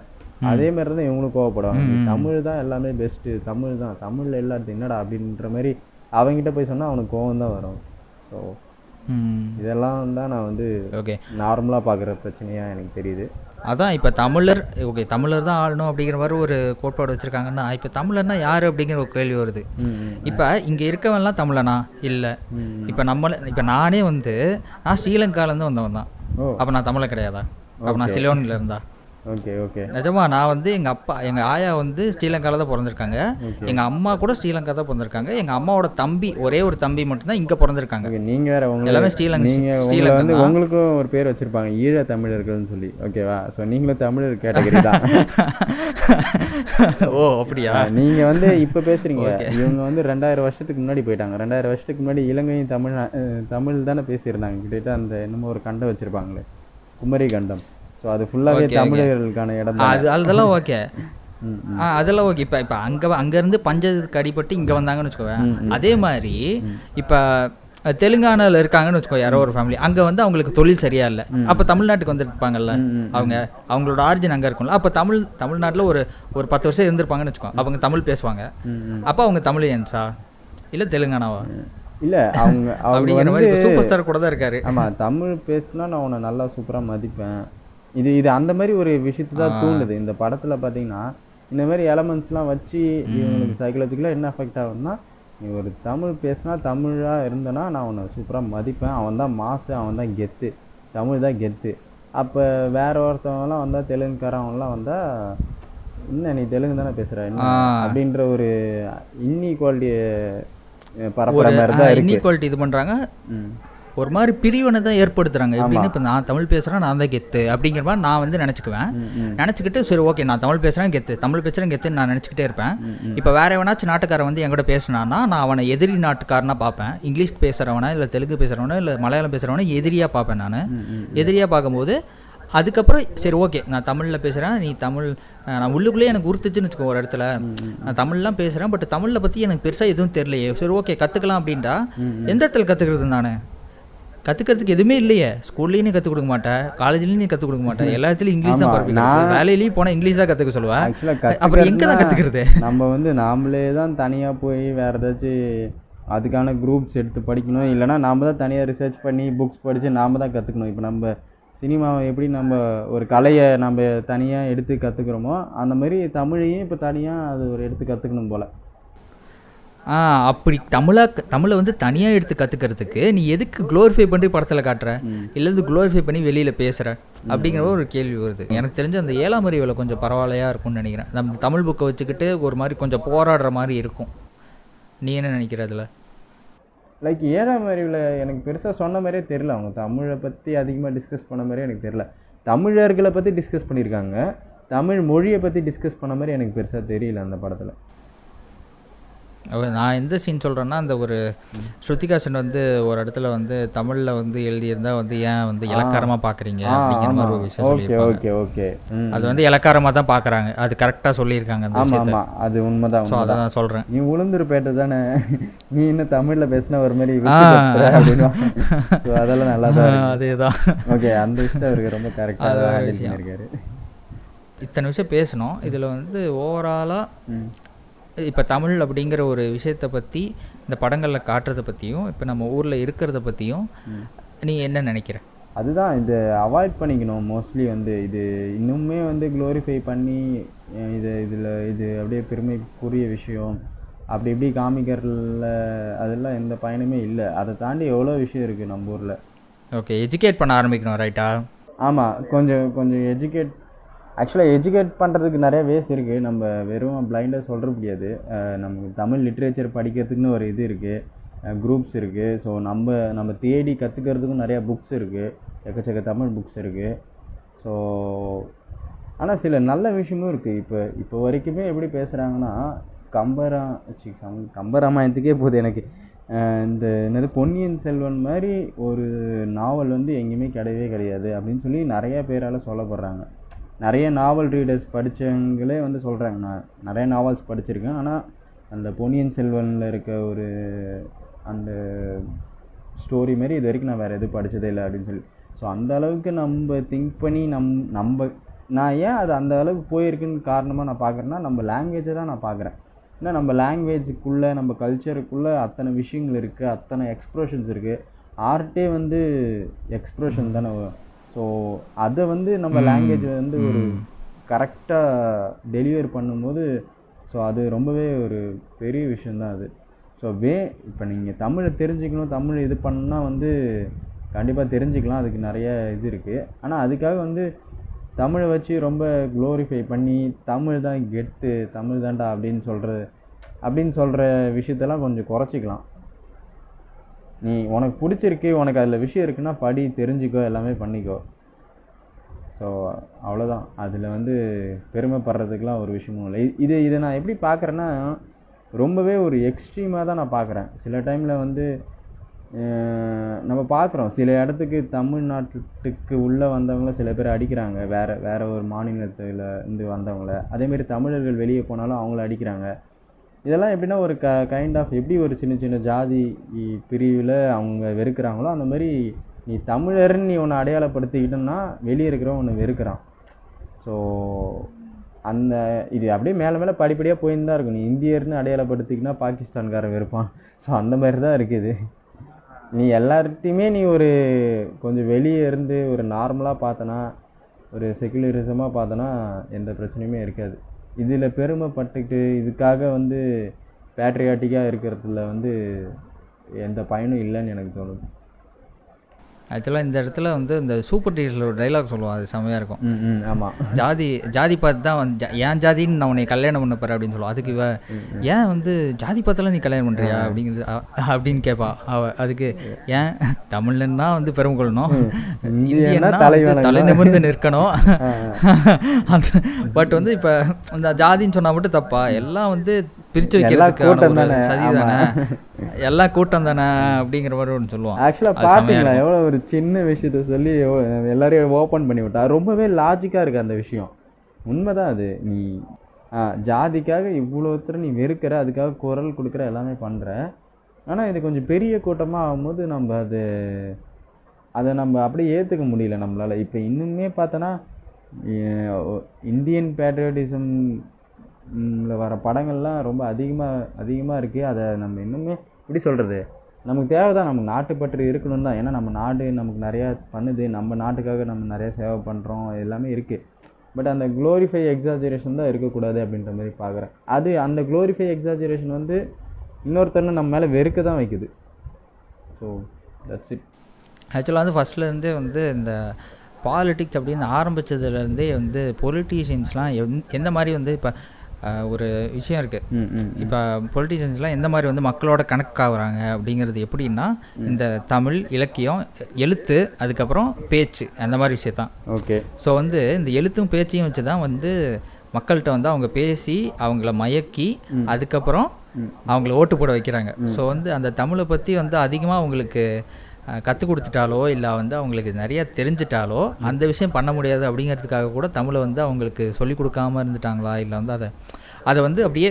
[SPEAKER 2] அதே மாதிரி தான் இவங்களும் கோவப்படுவாங்க. தமிழ் தான் எல்லாமே பெஸ்ட்டு தமிழ் தான். தமிழில் எல்லாத்தையும் என்னடா அப்படின்ற மாதிரி அவங்ககிட்ட போய் சொன்னால் அவனுக்கு கோவம் தான் வரும். ஸோ இதெல்லாம் தான் நான் வந்து
[SPEAKER 1] ஓகே
[SPEAKER 2] நார்மலாக பார்க்குற பிரச்சனையாக எனக்கு தெரியுது.
[SPEAKER 1] அதான் இப்போ தமிழர் ஓகே தமிழர் தான் ஆளணும் அப்படிங்கிற மாதிரி ஒரு கோட்பாடு வச்சுருக்காங்கன்னா இப்போ தமிழர்னா யார் அப்படிங்கிற ஒரு கேள்வி வருது. இப்போ இங்கே இருக்கவன்லாம் தமிழனா? இல்லை. இப்போ நம்மள இப்போ நானே வந்து நான் ஸ்ரீலங்காலேருந்து வந்தவன் தான். அப்போ நான் தமிழன் கிடையாதா? அப்போ நான் சிலோனில் இருந்தா.
[SPEAKER 2] Okay okay.
[SPEAKER 1] நிஜமா நான் வந்து எங்கள் அப்பா எங்கள் ஆயா வந்து ஸ்ரீலங்காவில் தான் பிறந்திருக்காங்க. எங்கள் அம்மா கூட ஸ்ரீலங்கா தான் பிறந்திருக்காங்க. எங்கள் அம்மாவோட தம்பி ஒரே ஒரு தம்பி மட்டும்தான் இங்கே பிறந்திருக்காங்க.
[SPEAKER 2] ஓகே நீங்கள் வேற
[SPEAKER 1] எல்லாமே
[SPEAKER 2] உங்களுக்கு
[SPEAKER 1] ஸ்ரீலங்கா ஸ்ரீலங்கா
[SPEAKER 2] வந்து. உங்களுக்கும் ஒரு பேர் வச்சுருப்பாங்க ஈழ தமிழர்கள்னு சொல்லி. ஓகேவா? ஸோ நீங்களும் தமிழர் கேட்டகரி தான்.
[SPEAKER 1] ஓ அப்படியா?
[SPEAKER 2] நீங்கள் வந்து இப்போ பேசுகிறீங்க இவங்க வந்து ரெண்டாயிரம் வருஷத்துக்கு முன்னாடி போயிட்டாங்க. ரெண்டாயிரம் வருஷத்துக்கு முன்னாடி இலங்கையும் தமிழ் தமிழ் தானே பேசியிருந்தாங்க. கிட்டத்தட்ட அந்த என்னமோ ஒரு கண்டம் வச்சுருப்பாங்களே. குமரி கண்டம் ஸோ அது ஃபுல்லாகவே தமிழர்களுக்கான இடம்
[SPEAKER 1] அது அதெல்லாம் ஓகே அதெல்லாம் ஓகே இப்போ இப்போ அங்கே அங்கேருந்து பஞ்சத்துக்கு அடிபட்டு இங்கே வந்தாங்கன்னு வச்சுக்கோவேன். அதே மாதிரி இப்போ தெலுங்கானாவில் இருக்காங்கன்னு வச்சுக்கோ யாரோ ஒரு ஃபேமிலி அங்கே வந்து அவங்களுக்கு தொழில் சரியா இல்லை. அப்போ தமிழ்நாட்டுக்கு வந்திருப்பாங்கல்ல. அவங்க அவங்களோட ஆரிஜின் அங்கே இருக்கும்ல. அப்போ தமிழ் தமிழ்நாட்டில் ஒரு ஒரு பத்து வருஷம் இருந்திருப்பாங்கன்னு வச்சுக்கோ அவங்க தமிழ் பேசுவாங்க. அப்போ அவங்க தமிழியன்ஸா? இல்லை தெலுங்கானாவா?
[SPEAKER 2] இல்லை அவங்க
[SPEAKER 1] அப்படிங்கிற மாதிரி சூப்பர் ஸ்டார் கூட தான் இருக்காரு.
[SPEAKER 2] ஆமாம் தமிழ் பேசுனா நான் உன்னை நல்லா சூப்பராக மதிப்பேன். இது இது அந்த மாதிரி ஒரு விஷயத்தை தான் தூண்டுது. இந்த படத்தில் பார்த்தீங்கன்னா இந்த மாதிரி எலமெண்ட்ஸ்லாம் வச்சு இவங்களுக்கு சைக்கலாஜிக்கலாக என்ன அஃபெக்ட் ஆகுதுன்னா நீ ஒரு தமிழ் பேசுனா தமிழாக இருந்தனா நான் உன்னை சூப்பராக மதிப்பேன். அவன் தான் மாசு அவன் தான் கெத்து. தமிழ் தான் கெத்து. அப்போ வேற ஒருத்தவங்கலாம் வந்தால் தெலுங்குக்காரவங்கலாம் வந்தால் என்ன நீ தெலுங்கு தானே பேசுகிற என்ன? அப்படின்ற ஒரு இன்இக்வாலிட்டியை பரப்புற மாதிரி தான் இருக்கு.
[SPEAKER 1] இன்இக்வாலிட்டி இது பண்ணுறாங்க
[SPEAKER 2] ம்.
[SPEAKER 1] ஒரு மாதிரி பிரிவினை தான் ஏற்படுத்துறாங்க. எப்படின்னு இப்போ நான் தமிழ் பேசுகிறேன் நான் தான் கெத்து அப்படிங்கிற மாதிரி நான் வந்து நினச்சிக்குவேன். நினச்சிக்கிட்டு சரி ஓகே நான் தமிழ் பேசுகிறேன் கெத்து. தமிழ் பேசுகிறேன் கெத்துன்னு நான் நினச்சிக்கிட்டே இருப்பேன். இப்போ வேற எவனாச்சும் நாட்டுக்காரன் வந்து என்கிட்ட பேசினான்னா நான் அவனை எதிரி நாட்டுக்காரனா பார்ப்பேன். இங்கிலீஷ் பேசுகிறவனா இல்லை தெலுங்கு பேசுகிறவனா இல்லை மலையாளம் பேசுகிறவனா எதிரியாக பார்ப்பேன் நான். எதிரியாக பார்க்கும்போது அதுக்கப்புறம் சரி ஓகே நான் தமிழில் பேசுகிறேன் நீ தமிழ் நான் உள்ளுக்குள்ளேயே எனக்கு உறுத்துச்சுன்னு வச்சுக்கோ ஒரு இடத்துல. நான் தமிழ்லாம் பேசுகிறேன் பட் தமிழில் பற்றி எனக்கு பெருசாக எதுவும் தெரியலையே. சரி ஓகே கற்றுக்கலாம் அப்படின்ட்டா எந்த இடத்துல கற்றுக்கிறது நான்? கற்றுக்கிறதுக்கு எதுவுமே இல்லையே. ஸ்கூல்லையும் நீ கற்றுக் கொடுக்க மாட்டேன் காலேஜ்லேயும் நீ கற்றுக் கொடுக்க மாட்டேன் எல்லா இடத்துலையும் இங்கிலீஷ் தான்
[SPEAKER 2] ஆமா,
[SPEAKER 1] பரப்பி
[SPEAKER 2] நான்
[SPEAKER 1] கிடக்கு. வேலையிலயும் போனால் இங்கிலீஷ் தான் கற்றுக்க சொல்லுவேன் அப்புறம் எங்கே தான் கற்றுக்கிறது
[SPEAKER 2] நம்ம வந்து நாமளே தான் தனியாக போய் வேறு ஏதாச்சும் அதுக்கான குரூப்ஸ் எடுத்து படிக்கணும். இல்லைனா நாம தான் தனியாக ரிசர்ச் பண்ணி புக்ஸ் படித்து நாம தான் கற்றுக்கணும் இப்போ நம்ம சினிமாவை எப்படி நம்ம ஒரு கலையை நம்ம தனியாக எடுத்து கற்றுக்குறோமோ அந்த மாதிரி தமிழையும் இப்போ தனியாக அது ஒரு எடுத்து கற்றுக்கணும் போல்.
[SPEAKER 1] ஆ அப்படி தமிழா தமிழை வந்து தனியாக எடுத்து கற்றுக்கிறதுக்கு நீ எதுக்கு க்ளோரிஃபை பண்ணி படத்தில் காட்டுற? இல்லை வந்து க்ளோரிஃபை பண்ணி வெளியில் பேசுகிற அப்படிங்கிற ஒரு கேள்வி வருது. எனக்கு தெரிஞ்ச அந்த ஏழாம் அறிவில் கொஞ்சம் பரவாயில்லையா இருக்கும்னு நினைக்கிறேன். நம்ம தமிழ் புக்கை வச்சுக்கிட்டு ஒரு மாதிரி கொஞ்சம் போராடுற மாதிரி இருக்கும். நீ என்ன நினைக்கிற அதில்?
[SPEAKER 2] லைக் ஏழாம் அறிவில் எனக்கு பெருசாக சொன்ன மாதிரியே தெரில அவங்க தமிழை பற்றி அதிகமாக டிஸ்கஸ் பண்ண மாதிரியே எனக்கு தெரில தமிழர்களை பற்றி டிஸ்கஸ் பண்ணியிருக்காங்க. தமிழ் மொழியை பற்றி டிஸ்கஸ் பண்ண மாதிரி எனக்கு பெருசாக தெரியல அந்த படத்தில்.
[SPEAKER 1] நான் எந்த சீன் சொல்கிறேன்னா அந்த ஒரு ஸ்ருதிகாசன் வந்து ஒரு இடத்துல வந்து தமிழில் வந்து எழுதியிருந்தா வந்து ஏன் வந்து இலக்காரமாக பார்க்குறீங்க அப்படிங்கிற மாதிரி ஒரு விஷயம்
[SPEAKER 2] ஓகே
[SPEAKER 1] சொல்லியிருப்பாங்க.
[SPEAKER 2] ஓகே
[SPEAKER 1] அது வந்து இலக்காரமாக தான் பார்க்குறாங்க அது கரெக்டாக சொல்லியிருக்காங்க அந்த விஷயத்தை.
[SPEAKER 2] அது உண்மைதான்
[SPEAKER 1] ஸோ அதை நான் சொல்கிறேன்
[SPEAKER 2] நீ உளுந்துருப்பேட்டை தானே? நீ இன்னும் தமிழில் பேசினா ஒரு மாதிரி அதெல்லாம் நல்லா தான்
[SPEAKER 1] அதே தான்
[SPEAKER 2] ஓகே அந்த விஷயம் அவருக்கு ரொம்ப கரெக்டாக. பண்ணியிருக்காரு.
[SPEAKER 1] இத்தனை விஷயம் பேசணும். இதில் வந்து ஓவராலாக இப்போ தமிழ் அப்படிங்கிற ஒரு விஷயத்தை பற்றி இந்த படங்களில் காட்டுறதை பற்றியும் இப்போ நம்ம ஊரில் இருக்கிறத பற்றியும் நீ என்ன நினைக்கிற?
[SPEAKER 2] அதுதான் இது அவாய்ட் பண்ணிக்கணும். மோஸ்ட்லி வந்து இது இன்னுமே வந்து க்ளோரிஃபை பண்ணி இது இதில் இது அப்படியே பெருமைக்குரிய விஷயம். அப்படி இப்படி காமிக்கிறதுல அதெல்லாம் எந்த பயனுமே இல்லை. அதை தாண்டி எவ்வளோ விஷயம் இருக்குது நம்ம ஊரில்.
[SPEAKER 1] ஓகே எஜுகேட் பண்ண ஆரம்பிக்கணும் ரைட்டா
[SPEAKER 2] ஆமாம் கொஞ்சம் கொஞ்சம் எஜுகேட் ஆக்சுவலாக எஜுகேட் பண்ணுறதுக்கு நிறைய வேஸ் இருக்குது நம்ம வெறும் பிளைண்டாக சொல்கிற முடியாது. நமக்கு தமிழ் லிட்ரேச்சர் படிக்கிறதுக்குன்னு ஒரு இது இருக்குது குரூப்ஸ் இருக்குது ஸோ நம்ம நம்ம தேடி கற்றுக்கிறதுக்கும் நிறையா புக்ஸ் இருக்குது எக்கச்சக்க தமிழ் புக்ஸ் இருக்குது ஸோ ஆனால் சில நல்ல விஷயமும் இருக்குது இப்போ இப்போ வரைக்குமே எப்படி பேசுகிறாங்கன்னா கம்பரா சி, கம்- கம்பராமாயணத்துக்கே போகுது எனக்கு. இந்த என்னது பொன்னியின் செல்வன் மாதிரி ஒரு நாவல் வந்து எங்கேயுமே கிடையவே கிடையாது அப்படின்னு சொல்லி நிறையா பேரால் சொல்லப்படுறாங்க. நிறைய நாவல் ரீடர்ஸ் படித்தவங்களே வந்து சொல்கிறாங்க நான் நிறைய நாவல்ஸ் படிச்சிருக்கேன். ஆனால் அந்த பொன்னியின் செல்வனில் இருக்க ஒரு அந்த ஸ்டோரி மாரி இது வரைக்கும் நான் வேறு எதுவும் படித்ததே இல்லை அப்படின்னு சொல்லி. ஸோ அந்த அளவுக்கு நம்ம திங்க் பண்ணி நம் நம்ம நான் ஏன் அது அந்த அளவுக்கு போயிருக்குன்னு காரணமாக நான் பார்க்குறேன்னா நம்ம லாங்குவேஜை தான் நான் பார்க்குறேன் ஏன்னா நம்ம லாங்குவேஜுக்குள்ளே நம்ம கல்ச்சருக்குள்ளே அத்தனை விஷயங்கள் இருக்குது அத்தனை எக்ஸ்ப்ரெஷன்ஸ் இருக்குது ஆர்ட்டே வந்து எக்ஸ்ப்ரெஷன் தானே ஸோ அதை வந்து நம்ம லாங்குவேஜ் வந்து ஒரு கரெக்டாக டெலிவர் பண்ணும்போது ஸோ அது ரொம்பவே ஒரு பெரிய விஷயந்தான் அது. ஸோ வே இப்போ நீங்கள் தமிழை தெரிஞ்சுக்கணும் தமிழ் இது பண்ணா வந்து கண்டிப்பாக தெரிஞ்சுக்கலாம். அதுக்கு நிறைய இது இருக்குது ஆனால் அதுக்காக வந்து தமிழை வச்சு ரொம்ப க்ளோரிஃபை பண்ணி தமிழ் தான் கெத்து தமிழ் தான்டா அப்படின்னு சொல்கிறது அப்படின்னு சொல்கிற விஷயத்தெல்லாம் கொஞ்சம் குறைச்சிக்கலாம். நீ உனக்கு பிடிச்சிருக்கு உனக்கு அதில் விஷயம் இருக்குன்னா படி தெரிஞ்சுக்கோ எல்லாமே பண்ணிக்கோ. ஸோ அவ்வளோதான் அதில் வந்து பெருமைப்படுறதுக்கெலாம் ஒரு விஷயமும் இல்லை. இது இதை நான் எப்படி பார்க்குறேன்னா ரொம்பவே ஒரு எக்ஸ்ட்ரீமாக தான் நான் பார்க்குறேன் சில டைமில் வந்து நம்ம பார்க்குறோம் சில இடத்துக்கு தமிழ்நாட்டுக்கு உள்ளே வந்தவங்கள சில பேர் அடிக்கிறாங்க. வேறு வேறு ஒரு மாநிலத்தில் இருந்து வந்தவங்கள. அதேமாரி தமிழர்கள் வெளியே போனாலும் அவங்கள அடிக்கிறாங்க. இதெல்லாம் எப்படின்னா ஒரு க கைண்ட் ஆஃப் எப்படி ஒரு சின்ன சின்ன ஜாதி பிரிவில் அவங்க வெறுக்கிறாங்களோ அந்த மாதிரி நீ தமிழர்னு நீ உன்னை அடையாளப்படுத்திக்கிட்டோன்னா வெளியே இருக்கிறவன் உன்னை வெறுக்கிறான். ஸோ அந்த இது அப்படியே மேலே மேலே படிப்படியாக போயின்னு தான் இருக்கும். நீ இந்தியர்னு அடையாளப்படுத்திக்கினா பாகிஸ்தான்காரன் வெறுப்பான். ஸோ அந்த மாதிரி தான் இருக்குது. நீ எல்லார்ட்டையுமே நீ ஒரு கொஞ்சம் வெளியே இருந்து ஒரு நார்மலாக பார்த்தனா ஒரு செக்குலரிசமாக பார்த்தனா எந்த பிரச்சனையுமே இருக்காது. இதில் பெருமைப்பட்டுக்கிட்டு இதுக்காக வந்து பேட்ரியாட்டிக்காக இருக்கிறதுல வந்து எந்த பயனும் இல்லைன்னு எனக்கு தோணுது.
[SPEAKER 1] ஆக்சுவலாக இந்த இடத்துல வந்து இந்த சூப்பர் டீச்சரில் ஒரு டைலாக் சொல்லுவோம் அது செம்மையாக இருக்கும்.
[SPEAKER 2] ஆமாம்
[SPEAKER 1] ஜாதி ஜாதி பார்த்து தான் வந்து என் ஜாதின்னு நான் உன்னை கல்யாணம் பண்ண போகிறேன் அப்படின்னு சொல்லுவோம் அதுக்கு இவ ஏன் வந்து ஜாதி பார்த்தெல்லாம் நீ கல்யாணம் பண்ணுறியா அப்படிங்கிறது அப்படின்னு கேட்பா அவ அதுக்கு ஏன் தமிழ்னா வந்து பெருமை கொள்ளணும். இந்தியன்னா
[SPEAKER 2] தலை
[SPEAKER 1] நிமிர்ந்து நிற்கணும். பட் வந்து இப்போ இந்த ஜாதின்னு சொன்னா மட்டும் தப்பா? எல்லாம் வந்து பிரித்து வைக்கிறதுக்கான
[SPEAKER 2] தானே,
[SPEAKER 1] சதி. தானே எல்லாம் கூட்டம் தானே அப்படிங்கிற மாதிரி ஒன்று சொல்லுவான்.
[SPEAKER 2] ஆக்சுவலாக பார்த்தீங்களா எவ்வளோ ஒரு சின்ன விஷயத்த சொல்லி எல்லாரையும் ஓப்பன் பண்ணி விட்டா ரொம்பவே லாஜிக்காக இருக்குது அந்த விஷயம். உண்மைதான் அது. நீ ஜாதிக்காக இவ்வளோத்தர நீ வெறுக்கிற அதுக்காக குரல் கொடுக்குற எல்லாமே பண்ணுற ஆனால் இது கொஞ்சம் பெரிய கூட்டமாக ஆகும்போது நம்ம அது அதை நம்ம அப்படியே ஏற்றுக்க முடியல நம்மளால். இப்போ இன்னுமே பார்த்தோன்னா இந்தியன் பேட்ரியாட்டிசம் வர படங்கள்லாம் ரொம்ப அதிகமாக அதிகமாக இருக்குது அதை நம்ம இன்னுமே எப்படி சொல்கிறது நமக்கு தேவை தான் நமக்கு நாட்டுப்பற்று இருக்கணும் தான். ஏன்னா நம்ம நாடு நமக்கு நிறையா பண்ணுது. நம்ம நாட்டுக்காக நம்ம நிறையா சேவை பண்ணுறோம் எல்லாமே இருக்குது பட் அந்த க்ளோரிஃபை எக்ஸாஜரேஷன் தான் இருக்கக்கூடாது அப்படின்ற மாதிரி பார்க்குறேன் அது அந்த க்ளோரிஃபை எக்ஸாஜரேஷன் வந்து இன்னொருத்தனை நம்ம மேலே வெறுக்க தான் வைக்குது. ஸோ தட்ஸ் இட்
[SPEAKER 1] ஆக்சுவலாக வந்து ஃபஸ்ட்லேருந்தே வந்து இந்த பாலிட்டிக்ஸ் அப்படின்னு ஆரம்பித்ததுலேருந்தே வந்து பொலிட்டீஷியன்ஸ்லாம் எந் எந்த மாதிரி வந்து இப்போ ஒரு விஷயம் இருக்குது இப்போ பொலிட்டீஷியன்ஸ்லாம் எந்த மாதிரி வந்து மக்களோட கனெக்ட் ஆகுறாங்க அப்படிங்கிறது எப்படின்னா இந்த தமிழ் இலக்கியம் எழுத்து அதுக்கப்புறம் பேச்சு அந்த மாதிரி விஷயத்தான்.
[SPEAKER 2] ஓகே.
[SPEAKER 1] ஸோ வந்து இந்த எழுத்தும் பேச்சையும் வச்சு தான் வந்து மக்கள்கிட்ட வந்து அவங்க பேசி அவங்கள மயக்கி அதுக்கப்புறம் அவங்கள ஓட்டு போட வைக்கிறாங்க. ஸோ வந்து அந்த தமிழை பற்றி வந்து அதிகமாக அவங்களுக்கு கற்றுக் கொடுத்துட்டாலோ இல்லை வந்து அவங்களுக்கு நிறைய தெரிஞ்சிட்டாலோ அந்த விஷயம் பண்ண முடியாது அப்படிங்கிறதுக்காக கூட தமிழை வந்து அவங்களுக்கு சொல்லிக் கொடுக்காம இருந்துட்டாங்களா? இல்லை வந்து அதை அதை வந்து அப்படியே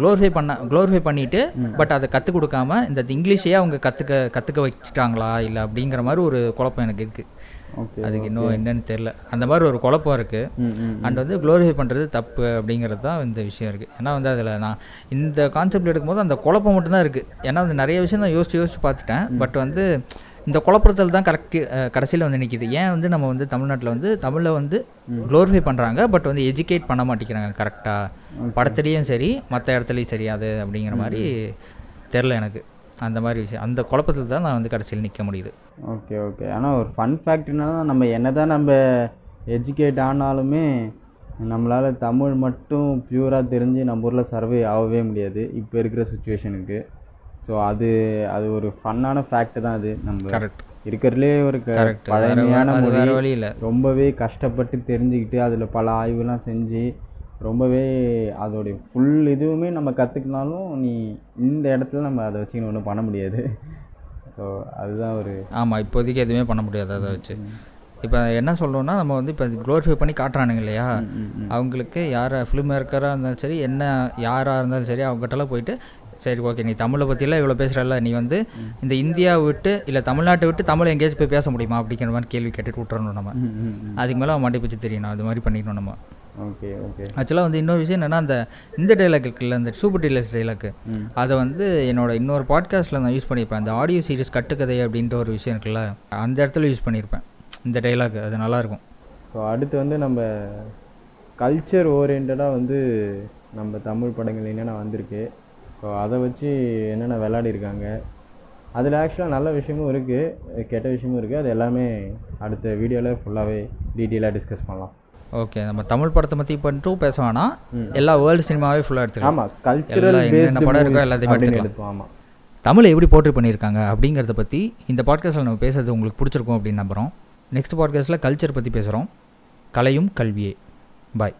[SPEAKER 1] க்ளோரிஃபை பண்ண க்ளோரிஃபை பண்ணிட்டு பட் அதை கற்றுக் கொடுக்காம இந்த இங்கிலீஷையே அவங்க கற்றுக்க கற்றுக்க வச்சுட்டாங்களா? இல்லை அப்படிங்கிற மாதிரி ஒரு குழப்பம் எனக்கு இருக்குது அதுக்கு இன்னும் என்னன்னு தெரில அந்த மாதிரி ஒரு குழப்பம் இருக்குது அண்ட் வந்து க்ளோரிஃபை பண்ணுறது தப்பு அப்படிங்கிறது தான் இந்த விஷயம் இருக்குது ஏன்னா வந்து அதில் நான் இந்த கான்செப்ட் எடுக்கும்போது அந்த குழப்பம் மட்டும்தான் இருக்குது ஏன்னா வந்து நிறைய விஷயம் நான் யோசிச்சு யோசிச்சு பார்த்துட்டேன். பட் வந்து இந்த குழப்பத்தில் தான் கரெக்ட் கடைசியில் வந்து நிற்கிது ஏன் வந்து நம்ம வந்து தமிழ்நாட்டில் வந்து தமிழில் வந்து க்ளோரிஃபை பண்ணுறாங்க பட் வந்து எஜுகேட் பண்ண மாட்டேங்கிறாங்க கரெக்டாக படத்துலேயும் சரி மற்ற இடத்துலையும் சரி அது அப்படிங்கிற மாதிரி தெரில எனக்கு. அந்த மாதிரி விஷயம். அந்த குழப்பத்தில் தான் நான் வந்து கடைசியில் நிற்க முடியுது.
[SPEAKER 2] Okay okay. ஆனால் ஒரு ஃபன் ஃபேக்ட்ரினா நம்ம என்ன தான் நம்ம எஜுகேட் ஆனாலுமே நம்மளால் தமிழ் மட்டும் பியூராக தெரிஞ்சு நம்ம ஊரில் சர்வே ஆகவே முடியாது. இப்போ இருக்கிற சுச்சுவேஷனுக்கு ஸோ அது அது ஒரு ஃபன்னான ஃபேக்ட் தான் அது. நம்ம
[SPEAKER 1] கரெக்ட்
[SPEAKER 2] இருக்கிறதுலே ஒரு பழமையான மொழி. ரொம்பவே கஷ்டப்பட்டு தெரிஞ்சுக்கிட்டு அதில் பல ஆய்வுலாம் செஞ்சு ரொம்பவே அதோடைய ஃபுல் இதுவுமே நம்ம கற்றுக்கினாலும் நீ இந்த இடத்துல நம்ம அதை வச்சுக்கின்னு ஒன்றும் பண்ண முடியாது. ஸோ அதுதான் ஒரு
[SPEAKER 1] ஆமாம் இப்போதைக்கு எதுவுமே பண்ண முடியாது அதை வச்சு. இப்போ என்ன சொல்லணும்னா நம்ம வந்து இப்போ க்ளோரிஃபை பண்ணி காட்டுறானுங்க இல்லையா? அவங்களுக்கு யார் ஃபிலிம் மேக்கராக இருந்தாலும் சரி என்ன யாராக இருந்தாலும் சரி அவங்ககிட்டலாம் போயிட்டு சரி ஓகே நீ தமிழை பற்றிலாம் இவ்வளோ பேசுகிறல்ல நீ வந்து இந்த இந்தியாவை விட்டு இல்லை தமிழ்நாட்டை விட்டு தமிழ் எங்கேயாச்சும் போய் பேச முடியுமா அப்படிங்கிற மாதிரி கேள்வி கேட்டுட்டு விட்டுறணும் நம்ம. அதுக்கு மேலே அவன் மண்டை பிச்சு தெரியணும் அது மாதிரி பண்ணிக்கணும் நம்ம.
[SPEAKER 2] ஓகே ஓகே
[SPEAKER 1] ஆக்சுவலாக வந்து இன்னொரு விஷயம் என்னென்னா அந்த இந்த டைலாக் இருக்குல்ல இந்த சூப்பர் டீலர்ஸ் டைலாக்கு அதை வந்து என்னோட இன்னொரு பாட்காஸ்ட்டில் நான் யூஸ் பண்ணியிருப்பேன். அந்த ஆடியோ சீரிஸ் கட்டுக்கதை அப்படின்ற ஒரு விஷயம் இருக்குல்ல அந்த இடத்துல யூஸ் பண்ணியிருப்பேன். இந்த டைலாக் அது நல்லாயிருக்கும்.
[SPEAKER 2] ஸோ அடுத்து வந்து நம்ம கல்ச்சர் ஓரியன்டாக வந்து நம்ம தமிழ் படங்கள் என்னென்ன வந்திருக்கு. ஸோ அதை வச்சு என்னென்ன விளையாடிருக்காங்க. அதில் ஆக்சுவலாக நல்ல விஷயமும் இருக்குது கெட்ட விஷயமும் இருக்குது அது எல்லாமே அடுத்த வீடியோவில் ஃபுல்லாகவே டீட்டெயிலாக டிஸ்கஸ் பண்ணலாம்.
[SPEAKER 1] ஓகே நம்ம தமிழ் படத்தை பற்றி மட்டும் பேச வேணாம். எல்லா வேர்ல்டு சினிமாவே ஃபுல்லாக எடுத்துக்கலாம்.
[SPEAKER 2] ஆமாம்
[SPEAKER 1] என்னென்ன படம் இருக்கோ எல்லாத்தையும் எடுத்துக்கலாம்.
[SPEAKER 2] ஆமாம்
[SPEAKER 1] தமிழை எப்படி போர்ட்ரே பண்ணியிருக்காங்க அப்படிங்கிறத பற்றி இந்த பாட்காஸ்ட்டில் நம்ம பேசுறது உங்களுக்கு பிடிச்சிருக்கும் அப்படின்னு நம்புகிறோம் நெக்ஸ்ட் பாட்காஸ்ட்டில் கல்ச்சர் பற்றி பேசுகிறோம் கலையும் கல்வியே. பாய்